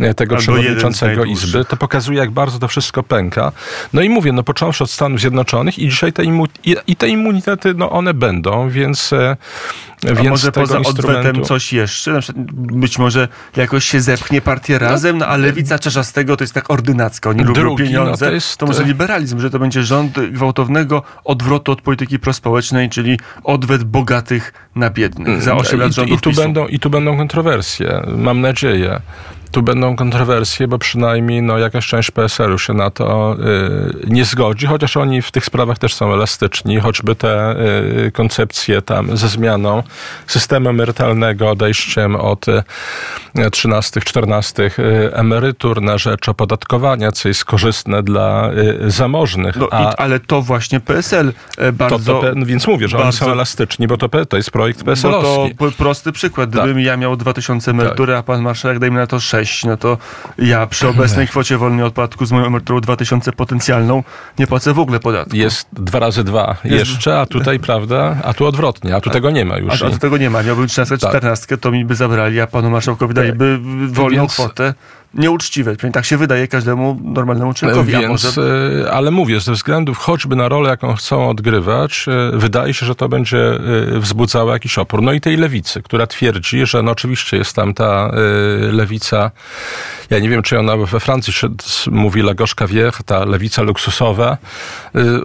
y, tego Albo przewodniczącego Izby, to pokazuje, jak bardzo to wszystko pęka. No i mówię, no począwszy od Stanów Zjednoczonych i dzisiaj te, imu- i, i te immunitety, no one będą, więc y, a więc może poza instrumentu... odwetem coś jeszcze? Być może jakoś się zepchnie partię no, razem, no, a lewica Czarzastego to jest tak ordynacka, oni lubią Drugi, pieniądze. No to, jest... to może liberalizm, że to będzie rząd gwałtownego odwrotu od polityki prospołecznej, czyli odwet bogatych na biednych. Za 8 lat rządów I, i tu, będą, I tu będą kontrowersje, mam nadzieję tu będą kontrowersje, bo przynajmniej no, jakaś część PSL-u się na to y, nie zgodzi, chociaż oni w tych sprawach też są elastyczni, choćby te y, koncepcje tam ze zmianą systemu emerytalnego, odejściem od y, 13, 14 y, emerytur na rzecz opodatkowania, co jest korzystne dla y, zamożnych. No, A, i, ale to właśnie PSL bardzo... To, to, więc mówię, że bardzo, oni są elastyczni, bo to, to jest projekt PSL-owski. Bo to prosty przykład. Gdybym tak. ja miał 2000 emerytury, tak. a pan marszałek dajmy na to 6 6, no to ja przy obecnej kwocie wolnej od podatku z moją emeryturą 2000 potencjalną nie płacę w ogóle podatku. Jest dwa razy dwa jest... jeszcze, a tutaj, prawda, a tu odwrotnie, a tu a, tego nie ma już. A, a tu tego nie ma. Miałbym 13, 14, tak. to mi by zabrali, a panu marszałkowi daliby wolną Więc... kwotę nieuczciwe. Tak się wydaje każdemu normalnemu człowiekowi. Więc, może... E, ale mówię, ze względów choćby na rolę, jaką chcą odgrywać, e, wydaje się, że to będzie e, wzbudzało jakiś opór. No i tej lewicy, która twierdzi, że no oczywiście jest tam ta lewica, ja nie wiem, czy ona we Francji się mówi la gorzka wiech, ta lewica luksusowa.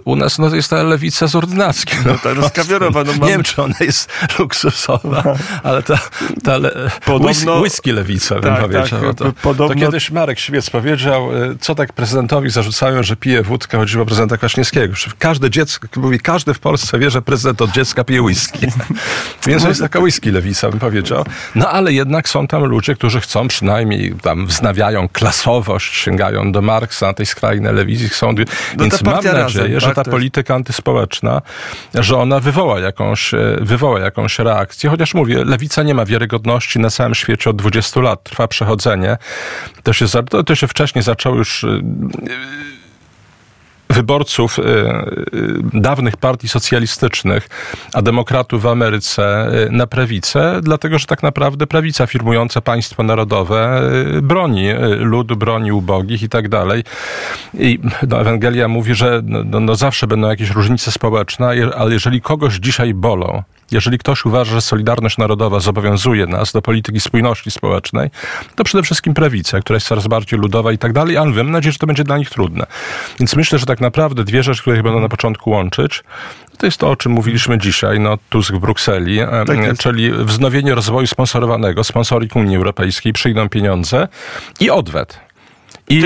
U nas no jest ta lewica z ordynackiej. No, ta rozkawiorowa. No, mam... Nie wiem, czy ona jest luksusowa, ale ta, ta le... Podobno... whisky lewica, bym tak, powiedział. Tak, to, podobno Kiedyś Marek Świec powiedział, y, co tak prezydentowi zarzucają, że pije wódkę, chodziło o prezydenta Kwaśniewskiego. Każde dziecko, mówi, każdy w Polsce wie, że prezydent od dziecka pije whisky. Więc to jest taka whisky lewica, bym powiedział. No ale jednak są tam ludzie, którzy chcą przynajmniej, tam wznawiają klasowość, sięgają do Marksa na tej skrajnej lewicy. Są, no więc mam nadzieję, razem, że tak? ta polityka antyspołeczna, że ona wywoła jakąś, e, wywoła jakąś reakcję. Chociaż mówię, lewica nie ma wiarygodności na całym świecie od 20 lat. Trwa przechodzenie. To się, to się wcześniej zaczęło już e, wyborców y, y, dawnych partii socjalistycznych, a demokratów w Ameryce y, na prawicę, dlatego że tak naprawdę prawica firmująca państwo narodowe broni ludu, broni ubogich i tak dalej. I no, Ewangelia mówi, że no, no, no zawsze będą jakieś różnice społeczne, ale jeżeli kogoś dzisiaj bolą, jeżeli ktoś uważa, że Solidarność Narodowa zobowiązuje nas do polityki spójności społecznej, to przede wszystkim prawica, która jest coraz bardziej ludowa i tak dalej, ale mam nadzieję, że to będzie dla nich trudne. Więc myślę, że tak naprawdę dwie rzeczy, które będą na początku łączyć, to jest to, o czym mówiliśmy dzisiaj, no Tusk w Brukseli, tak czyli wznowienie rozwoju sponsorowanego, sponsoring Unii Europejskiej, przyjdą pieniądze i odwet. I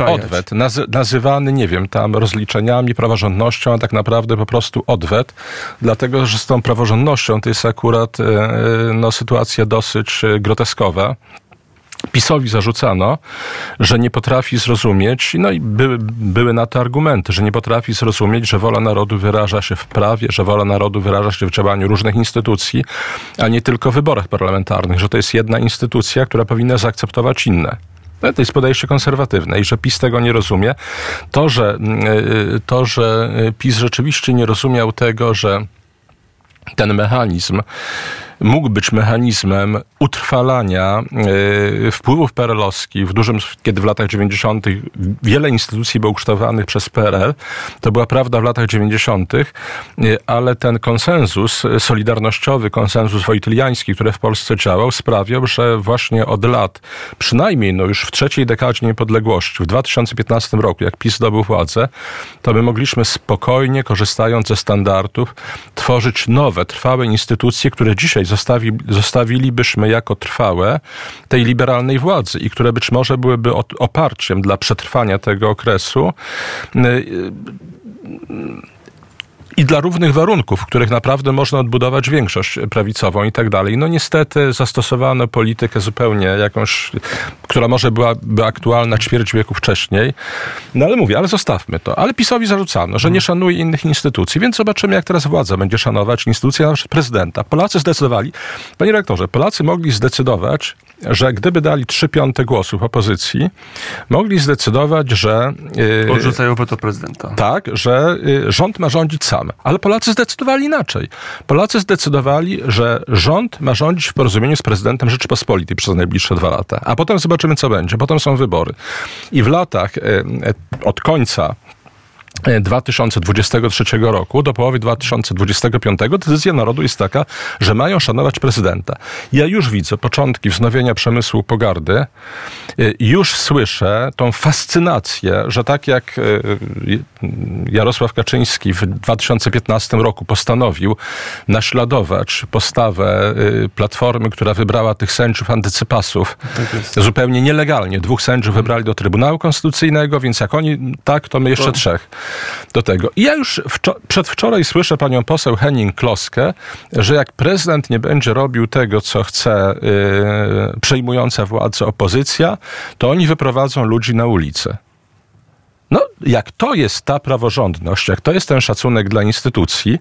e, odwet, nazy nazywany, nie wiem, tam rozliczeniami, praworządnością, a tak naprawdę po prostu odwet, dlatego że z tą praworządnością to jest akurat e, e, no, sytuacja dosyć groteskowa. PiSowi zarzucano, że nie potrafi zrozumieć, no i były, były na to argumenty, że nie potrafi zrozumieć, że wola narodu wyraża się w prawie, że wola narodu wyraża się w działaniu różnych instytucji, a nie tylko w wyborach parlamentarnych, że to jest jedna instytucja, która powinna zaakceptować inne. To jest podejście konserwatywne i że PiS tego nie rozumie. To, że, mm, y, to, że PiS rzeczywiście nie rozumiał tego, że ten mechanizm mógł być mechanizmem utrwalania e, wpływów perelowskich w dużym, kiedy w latach 90. wiele instytucji było ukształtowanych przez PRL. To była prawda w latach 90., e, ale ten konsensus solidarnościowy, konsensus wojtyliański, który w Polsce działał, sprawiał, że właśnie od lat, przynajmniej no już w trzeciej dekadzie niepodległości, w 2015 roku, jak PiS zdobył władzę, to my mogliśmy spokojnie, korzystając ze standardów, tworzyć nowe, trwałe instytucje, które dzisiaj zostawi, zostawilibyśmy jako trwałe tej liberalnej władzy i które być może byłyby oparciem dla przetrwania tego okresu y, y, i dla równych warunków, w których naprawdę można odbudować większość prawicową i tak dalej. No niestety zastosowano politykę zupełnie jakąś, która może byłaby aktualna ćwierć wieku wcześniej. No ale mówię, ale zostawmy to. Ale PiSowi zarzucano, że nie szanuje innych instytucji, więc zobaczymy, jak teraz władza będzie szanować instytucję prezydenta. Polacy zdecydowali, panie rektorze, Polacy mogli zdecydować, że gdyby dali trzy piąte głosów opozycji, mogli zdecydować, że... Yy, Odrzucają weto prezydenta. Tak, że yy, rząd ma rządzić sam. Ale Polacy zdecydowali inaczej. Polacy zdecydowali, że rząd ma rządzić w porozumieniu z prezydentem Rzeczypospolitej przez najbliższe dwa lata. A potem zobaczymy, co będzie. Potem są wybory. I w latach yy, od końca 2023 roku do połowy 2025 decyzja narodu jest taka, że mają szanować prezydenta. Ja już widzę początki wznowienia przemysłu pogardy. Y, już słyszę tą fascynację, że tak jak y, Jarosław Kaczyński w 2015 roku postanowił naśladować postawę Platformy, która wybrała tych sędziów antycypasów tak zupełnie nielegalnie. Dwóch sędziów wybrali do Trybunału Konstytucyjnego, więc jak oni tak, to my jeszcze trzech do tego. I ja już przedwczoraj słyszę panią poseł Henning Kloskę, że jak prezydent nie będzie robił tego, co chce yy, przejmująca władzę opozycja, to oni wyprowadzą ludzi na ulicę. No, jak to jest ta praworządność, jak to jest ten szacunek dla instytucji,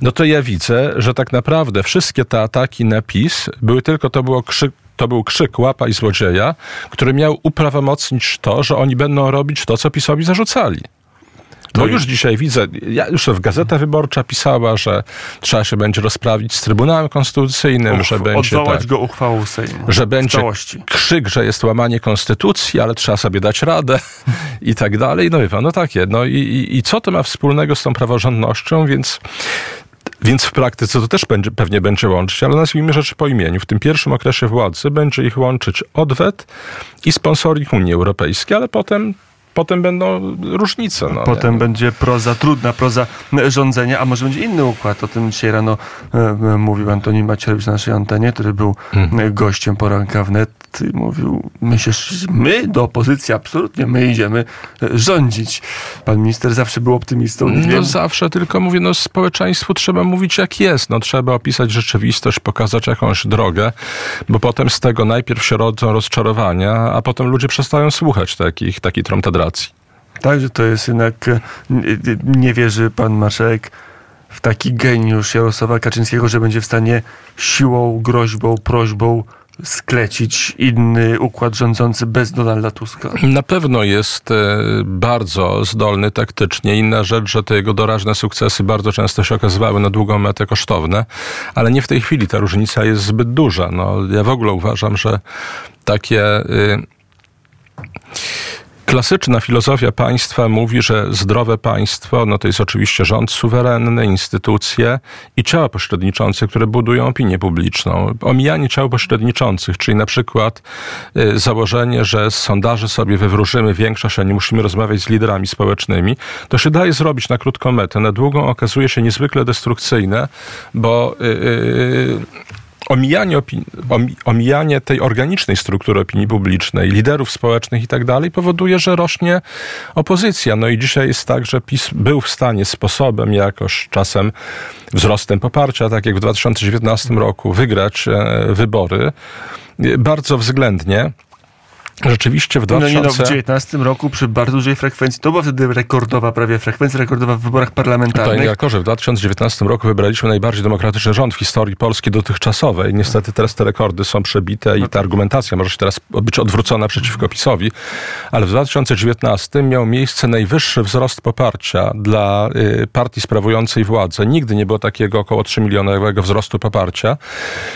no to ja widzę, że tak naprawdę wszystkie te ataki na PiS były tylko, to było krzyk, to był krzyk łapa i złodzieja, który miał uprawomocnić to, że oni będą robić to, co PiSowi zarzucali. No już dzisiaj widzę, ja już w Gazeta Wyborcza pisała, że trzeba się będzie rozprawić z Trybunałem Konstytucyjnym, Uch, że będzie tak, go uchwałą Sejmu. Że będzie krzyk, że jest łamanie Konstytucji, ale trzeba sobie dać radę i tak dalej. No i no takie. No i, i, i co to ma wspólnego z tą praworządnością, więc więc w praktyce to też będzie, pewnie będzie łączyć, ale nazwijmy rzeczy po imieniu. W tym pierwszym okresie władzy będzie ich łączyć odwet i sponsoring Unii Europejskiej, ale potem potem będą różnice. No, potem nie? będzie proza, trudna proza rządzenia, a może będzie inny układ. O tym dzisiaj rano e, mówił Antoni Macierewicz na naszej antenie, który był mhm. gościem poranka wnet mówił, my, się, my do opozycji absolutnie, my idziemy e, rządzić. Pan minister zawsze był optymistą. No wiem. zawsze, tylko mówię, no społeczeństwu trzeba mówić jak jest. No trzeba opisać rzeczywistość, pokazać jakąś drogę, bo potem z tego najpierw się rodzą rozczarowania, a potem ludzie przestają słuchać takich, takiej tromtadracji. Tak, że to jest jednak, e, nie, nie wierzy pan marszałek w taki geniusz Jarosława Kaczyńskiego, że będzie w stanie siłą, groźbą, prośbą sklecić inny układ rządzący bez Donalda Tuska. Na pewno jest e, bardzo zdolny taktycznie. Inna rzecz, że te jego doraźne sukcesy bardzo często się okazywały na długą metę kosztowne, ale nie w tej chwili. Ta różnica jest zbyt duża. No, ja w ogóle uważam, że takie... Y Klasyczna filozofia państwa mówi, że zdrowe państwo no to jest oczywiście rząd suwerenny, instytucje i ciała pośredniczące, które budują opinię publiczną. Omijanie ciał pośredniczących, czyli na przykład y, założenie, że z sondaży sobie wywróżymy większość, a nie musimy rozmawiać z liderami społecznymi, to się daje zrobić na krótką metę. Na długą okazuje się niezwykle destrukcyjne, bo y, y, omijanie, omijanie tej organicznej struktury opinii publicznej, liderów społecznych i tak dalej, powoduje, że rośnie opozycja. No i dzisiaj jest tak, że PiS był w stanie sposobem jakoś czasem wzrostem poparcia, tak jak w 2019 roku, wygrać e, wybory bardzo względnie. Rzeczywiście w 2000... No nie, no, w 2019 roku przy bardzo dużej frekwencji, to była wtedy rekordowa prawie frekwencja, rekordowa w wyborach parlamentarnych. Panie Jarkorze, w 2019 roku wybraliśmy najbardziej demokratyczny rząd w historii Polski dotychczasowej. Niestety teraz te rekordy są przebite i ta argumentacja może się teraz być odwrócona przeciwko PiSowi, ale w 2019 miał miejsce najwyższy wzrost poparcia dla y, partii sprawującej władzę. Nigdy nie było takiego około 3 milionowego wzrostu poparcia.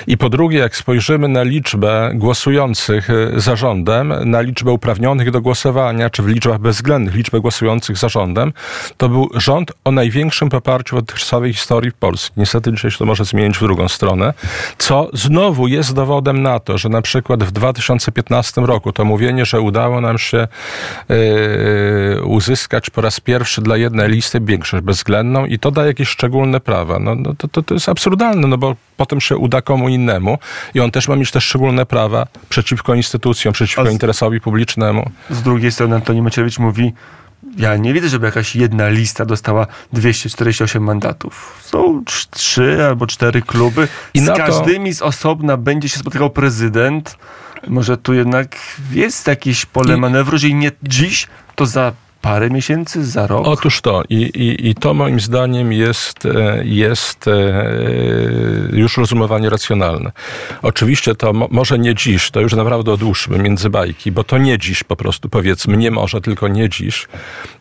I po drugie, jak spojrzymy na liczbę głosujących y, za rządem, na liczbę uprawnionych do głosowania, czy w liczbach bezwzględnych liczbę głosujących za rządem, to był rząd o największym poparciu w dotychczasowej historii Polski. Niestety dzisiaj się to może zmienić w drugą stronę, co znowu jest dowodem na to, że na przykład w 2015 roku to mówienie, że udało nam się yy, uzyskać po raz pierwszy dla jednej listy większość bezwzględną i to da jakieś szczególne prawa. No, no to, to, to jest absurdalne, no bo potem się uda komu innemu i on też ma mieć te szczególne prawa przeciwko instytucjom, przeciwko interesowi publicznemu. Z drugiej strony Antoni Macierewicz mówi, ja nie widzę, żeby jakaś jedna lista dostała 248 mandatów. Są trzy albo cztery kluby. I z każdymi to... z osobna będzie się spotykał prezydent. Może tu jednak jest jakieś pole I... manewru, że nie dziś, to za parę miesięcy, za rok? Otóż to. I, i, i to moim zdaniem jest, e, jest e, już rozumowanie racjonalne. Oczywiście to mo, może nie dziś, to już naprawdę odłóżmy między bajki, bo to nie dziś po prostu powiedzmy, nie może, tylko nie dziś.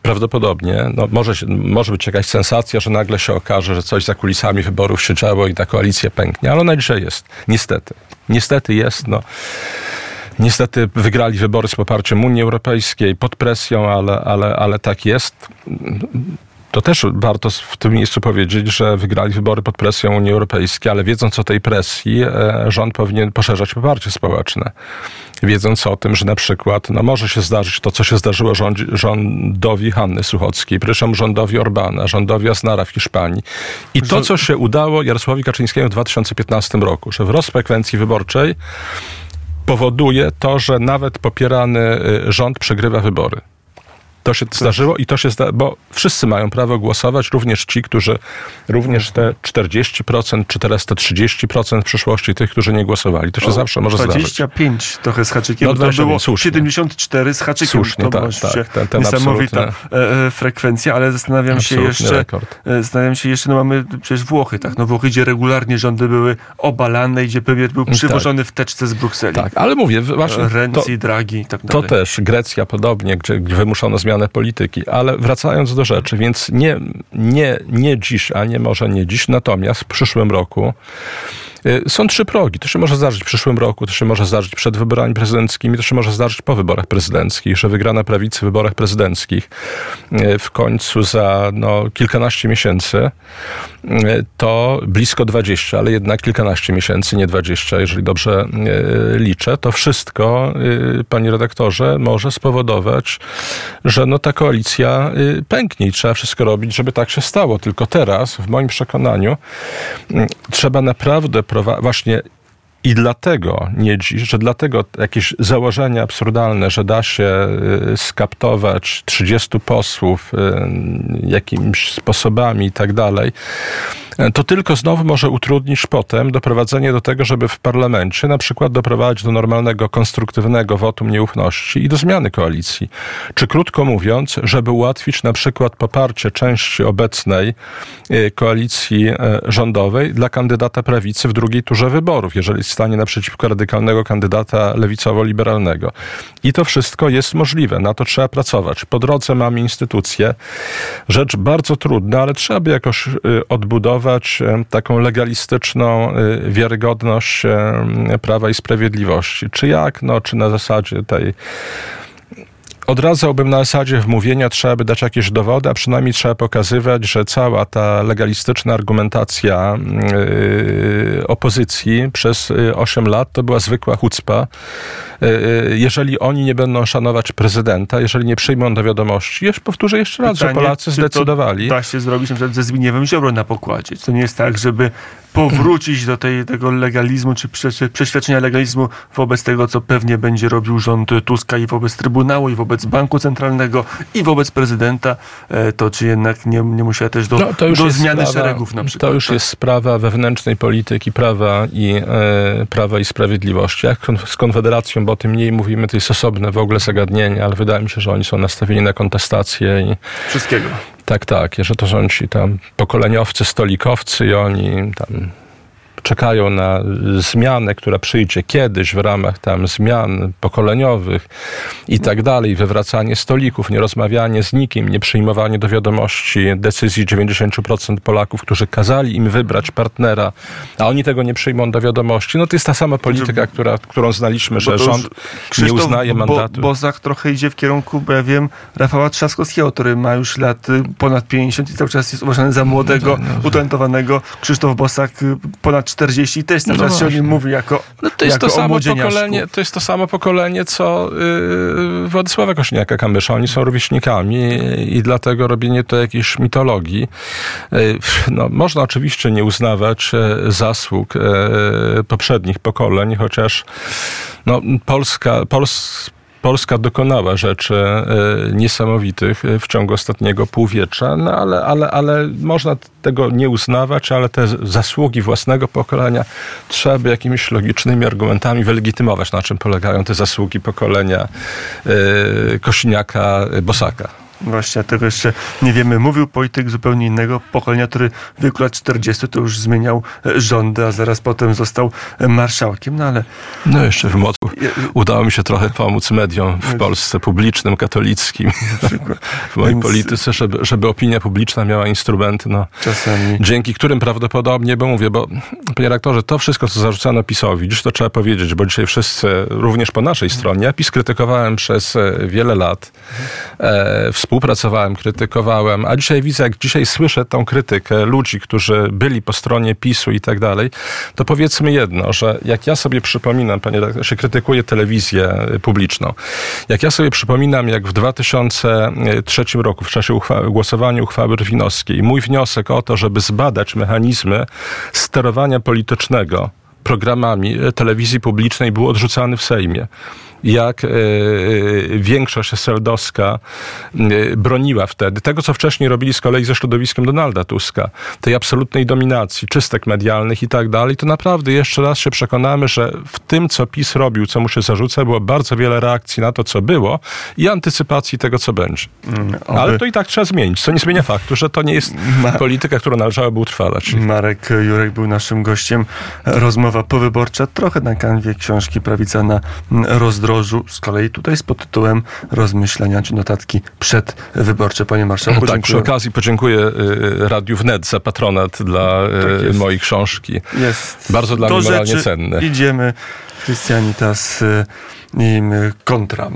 Prawdopodobnie no, może, może być jakaś sensacja, że nagle się okaże, że coś za kulisami wyborów się działo i ta koalicja pęknie, ale ona jest. Niestety. Niestety jest. No. Niestety wygrali wybory z poparciem Unii Europejskiej pod presją, ale, ale, ale tak jest. To też warto w tym miejscu powiedzieć, że wygrali wybory pod presją Unii Europejskiej, ale wiedząc o tej presji, e, rząd powinien poszerzać poparcie społeczne. Wiedząc o tym, że na przykład no może się zdarzyć to, co się zdarzyło rząd, rządowi Hanny Suchockiej, proszę rządowi Orbana, rządowi Aznara w Hiszpanii. I to, co się udało Jarosławowi Kaczyńskiemu w 2015 roku, że wzrost frekwencji wyborczej powoduje to, że nawet popierany y, rząd przegrywa wybory. To się zdarzyło i to się zda, bo wszyscy mają prawo głosować, również ci, którzy, również te 40% czy teraz te 30% w przyszłości tych, którzy nie głosowali. To się o, zawsze może 25 zdarzyć. 25 trochę z haczykiem, no, to było słusznie. 74 z haczykiem. Słusznie, to tak, tak, ten, ten niesamowita e, e, frekwencja, ale zastanawiam się jeszcze, rekord. E, zastanawiam się jeszcze, no mamy przecież Włochy, tak, no Włochy, gdzie regularnie rządy były obalane, gdzie premier był tak. przywożony tak. w teczce z Brukseli. Tak, ale mówię, właśnie... Renzi, Draghi i tak dalej. To też, Grecja podobnie, gdzie, wymuszono zmianę zmianę polityki. Ale wracając do rzeczy, więc nie, nie, nie dziś, a nie może nie dziś, natomiast w przyszłym roku są trzy progi. To się może zdarzyć w przyszłym roku, to się może zdarzyć przed wyborami prezydenckimi, to się może zdarzyć po wyborach prezydenckich, że wygrana prawicy w wyborach prezydenckich y, w końcu za no, kilkanaście miesięcy to blisko 20, ale jednak kilkanaście miesięcy, nie 20, jeżeli dobrze liczę, to wszystko, panie redaktorze, może spowodować, że no ta koalicja pęknie i trzeba wszystko robić, żeby tak się stało. Tylko teraz, w moim przekonaniu, trzeba naprawdę właśnie I dlatego nie dziś, że dlatego jakieś założenia absurdalne, że da się y, skaptować 30 posłów y, jakimiś sposobami i tak dalej, to tylko znowu może utrudnić potem doprowadzenie do tego, żeby w parlamencie na przykład doprowadzić do normalnego, konstruktywnego wotum nieufności i do zmiany koalicji. Czy krótko mówiąc, żeby ułatwić na przykład poparcie części obecnej y, koalicji rządowej dla kandydata prawicy w drugiej turze wyborów, jeżeli stanie naprzeciwko radykalnego kandydata lewicowo-liberalnego. I to wszystko jest możliwe, na to trzeba pracować. Po drodze mamy instytucje, rzecz bardzo trudna, ale trzeba by jakoś y, odbudować y, taką legalistyczną y, wiarygodność Prawa i Sprawiedliwości. Czy jak? No, czy na zasadzie tej odradzałbym na zasadzie wmówienia, trzeba by dać jakieś dowody, a przynajmniej trzeba pokazywać, że cała ta legalistyczna argumentacja yy, opozycji przez 8 yy, lat to była zwykła chucpa. Yy, jeżeli oni nie będą szanować prezydenta, jeżeli nie przyjmą do wiadomości, jeszcze powtórzę jeszcze raz, Pytanie, że Polacy zdecydowali. Da się zrobić na przykład ze Zbigniewem Ziobro na pokładzie. To nie jest tak, żeby powrócić do tej, tego legalizmu, czy przeświadczenia legalizmu wobec tego, co pewnie będzie robił rząd Tuska i wobec Trybunału, i wobec Banku Centralnego, i wobec prezydenta, e, to czy jednak nie, nie musiała też do, no, do zmiany sprawa, szeregów na przykład. To już tak? jest sprawa wewnętrznej polityki prawa i, e, prawa i sprawiedliwości. Jak z Konfederacją, bo o tym mniej mówimy, to jest osobne w ogóle zagadnienie, ale wydaje mi się, że oni są nastawieni na kontestację. I, Wszystkiego. Tak, tak. Że to są ci tam pokoleniowcy, stolikowcy i oni tam czekają na zmianę, która przyjdzie kiedyś w ramach tam zmian pokoleniowych i tak dalej, wywracanie stolików, nierozmawianie z nikim, nie przyjmowanie do wiadomości decyzji 90% Polaków, którzy kazali im wybrać partnera, a oni tego nie przyjmą do wiadomości. No to jest ta sama polityka, która, którą znaliśmy, że rząd nie uznaje mandatu. Bo, Bozak trochę idzie w kierunku, bo ja wiem, Rafała Trzaskowskiego, który ma już lat y, ponad 50 i cały czas jest uważany za młodego, no, no, no. utalentowanego. Krzysztof Bosak y, ponad 40 też cały no czas się o nim mówi jako no to jest to samo pokolenie, To jest to samo pokolenie, co yy, Władysława Kośniaka-Kamysza. Oni są rówieśnikami i dlatego robienie to jakiejś mitologii. Yy, no, można oczywiście nie uznawać yy, zasług yy, poprzednich pokoleń, chociaż no, Polska, Pols Polska dokonała rzeczy e, niesamowitych w ciągu ostatniego półwiecza, no ale, ale, ale można tego nie uznawać, ale te zasługi własnego pokolenia trzeba by jakimiś logicznymi argumentami wylegitymować, na czym polegają te zasługi pokolenia e, Kosiniaka-Bosaka. Właśnie, tego jeszcze nie wiemy. Mówił polityk zupełnie innego pokolenia, który w wieku lat 40 to już zmieniał e, rządy, a zaraz potem został e, marszałkiem, no ale... No jeszcze w młodku udało mi się trochę pomóc mediom w Polsce publicznym, katolickim, w mojej Więc... polityce, żeby, żeby opinia publiczna miała instrumenty, no, Czasami. dzięki którym prawdopodobnie, bo mówię, bo panie rektorze, to wszystko, co zarzucano PiSowi, dziś to trzeba powiedzieć, bo dzisiaj wszyscy, również po naszej stronie, ja PiS krytykowałem przez e, wiele lat, e, współpracowałem, krytykowałem, a dzisiaj widzę, jak dzisiaj słyszę tą krytykę ludzi, którzy byli po stronie PiSu i tak dalej, to powiedzmy jedno, że jak ja sobie przypominam, panie się krytykuje telewizję publiczną, jak ja sobie przypominam, jak w 2003 roku w czasie uchwały, głosowania uchwały Rwinowskiej, mój wniosek o to, żeby zbadać mechanizmy sterowania politycznego programami telewizji publicznej był odrzucany w Sejmie jak e, e, większość seldowska e, broniła wtedy tego, co wcześniej robili z kolei ze środowiskiem Donalda Tuska, tej absolutnej dominacji, czystek medialnych i tak dalej, to naprawdę jeszcze raz się przekonamy, że w tym, co PiS robił, co mu się zarzuca, było bardzo wiele reakcji na to, co było i antycypacji tego, co będzie. Mm, Ale to i tak trzeba zmienić, co nie zmienia faktu, że to nie jest Ma... polityka, którą należałoby utrwalać. Marek Jurek był naszym gościem. Rozmowa powyborcza, trochę na kanwie książki Prawica na rozdrożu rozdrożu, z kolei tutaj z pod tytułem rozmyślenia czy notatki przedwyborcze. Panie marszałku, no tak, przy okazji podziękuję y, Radiu Wnet za patronat dla y, tak mojej książki. Jest Bardzo dla mnie moralnie cenne. Idziemy. Christianitas y, i kontra.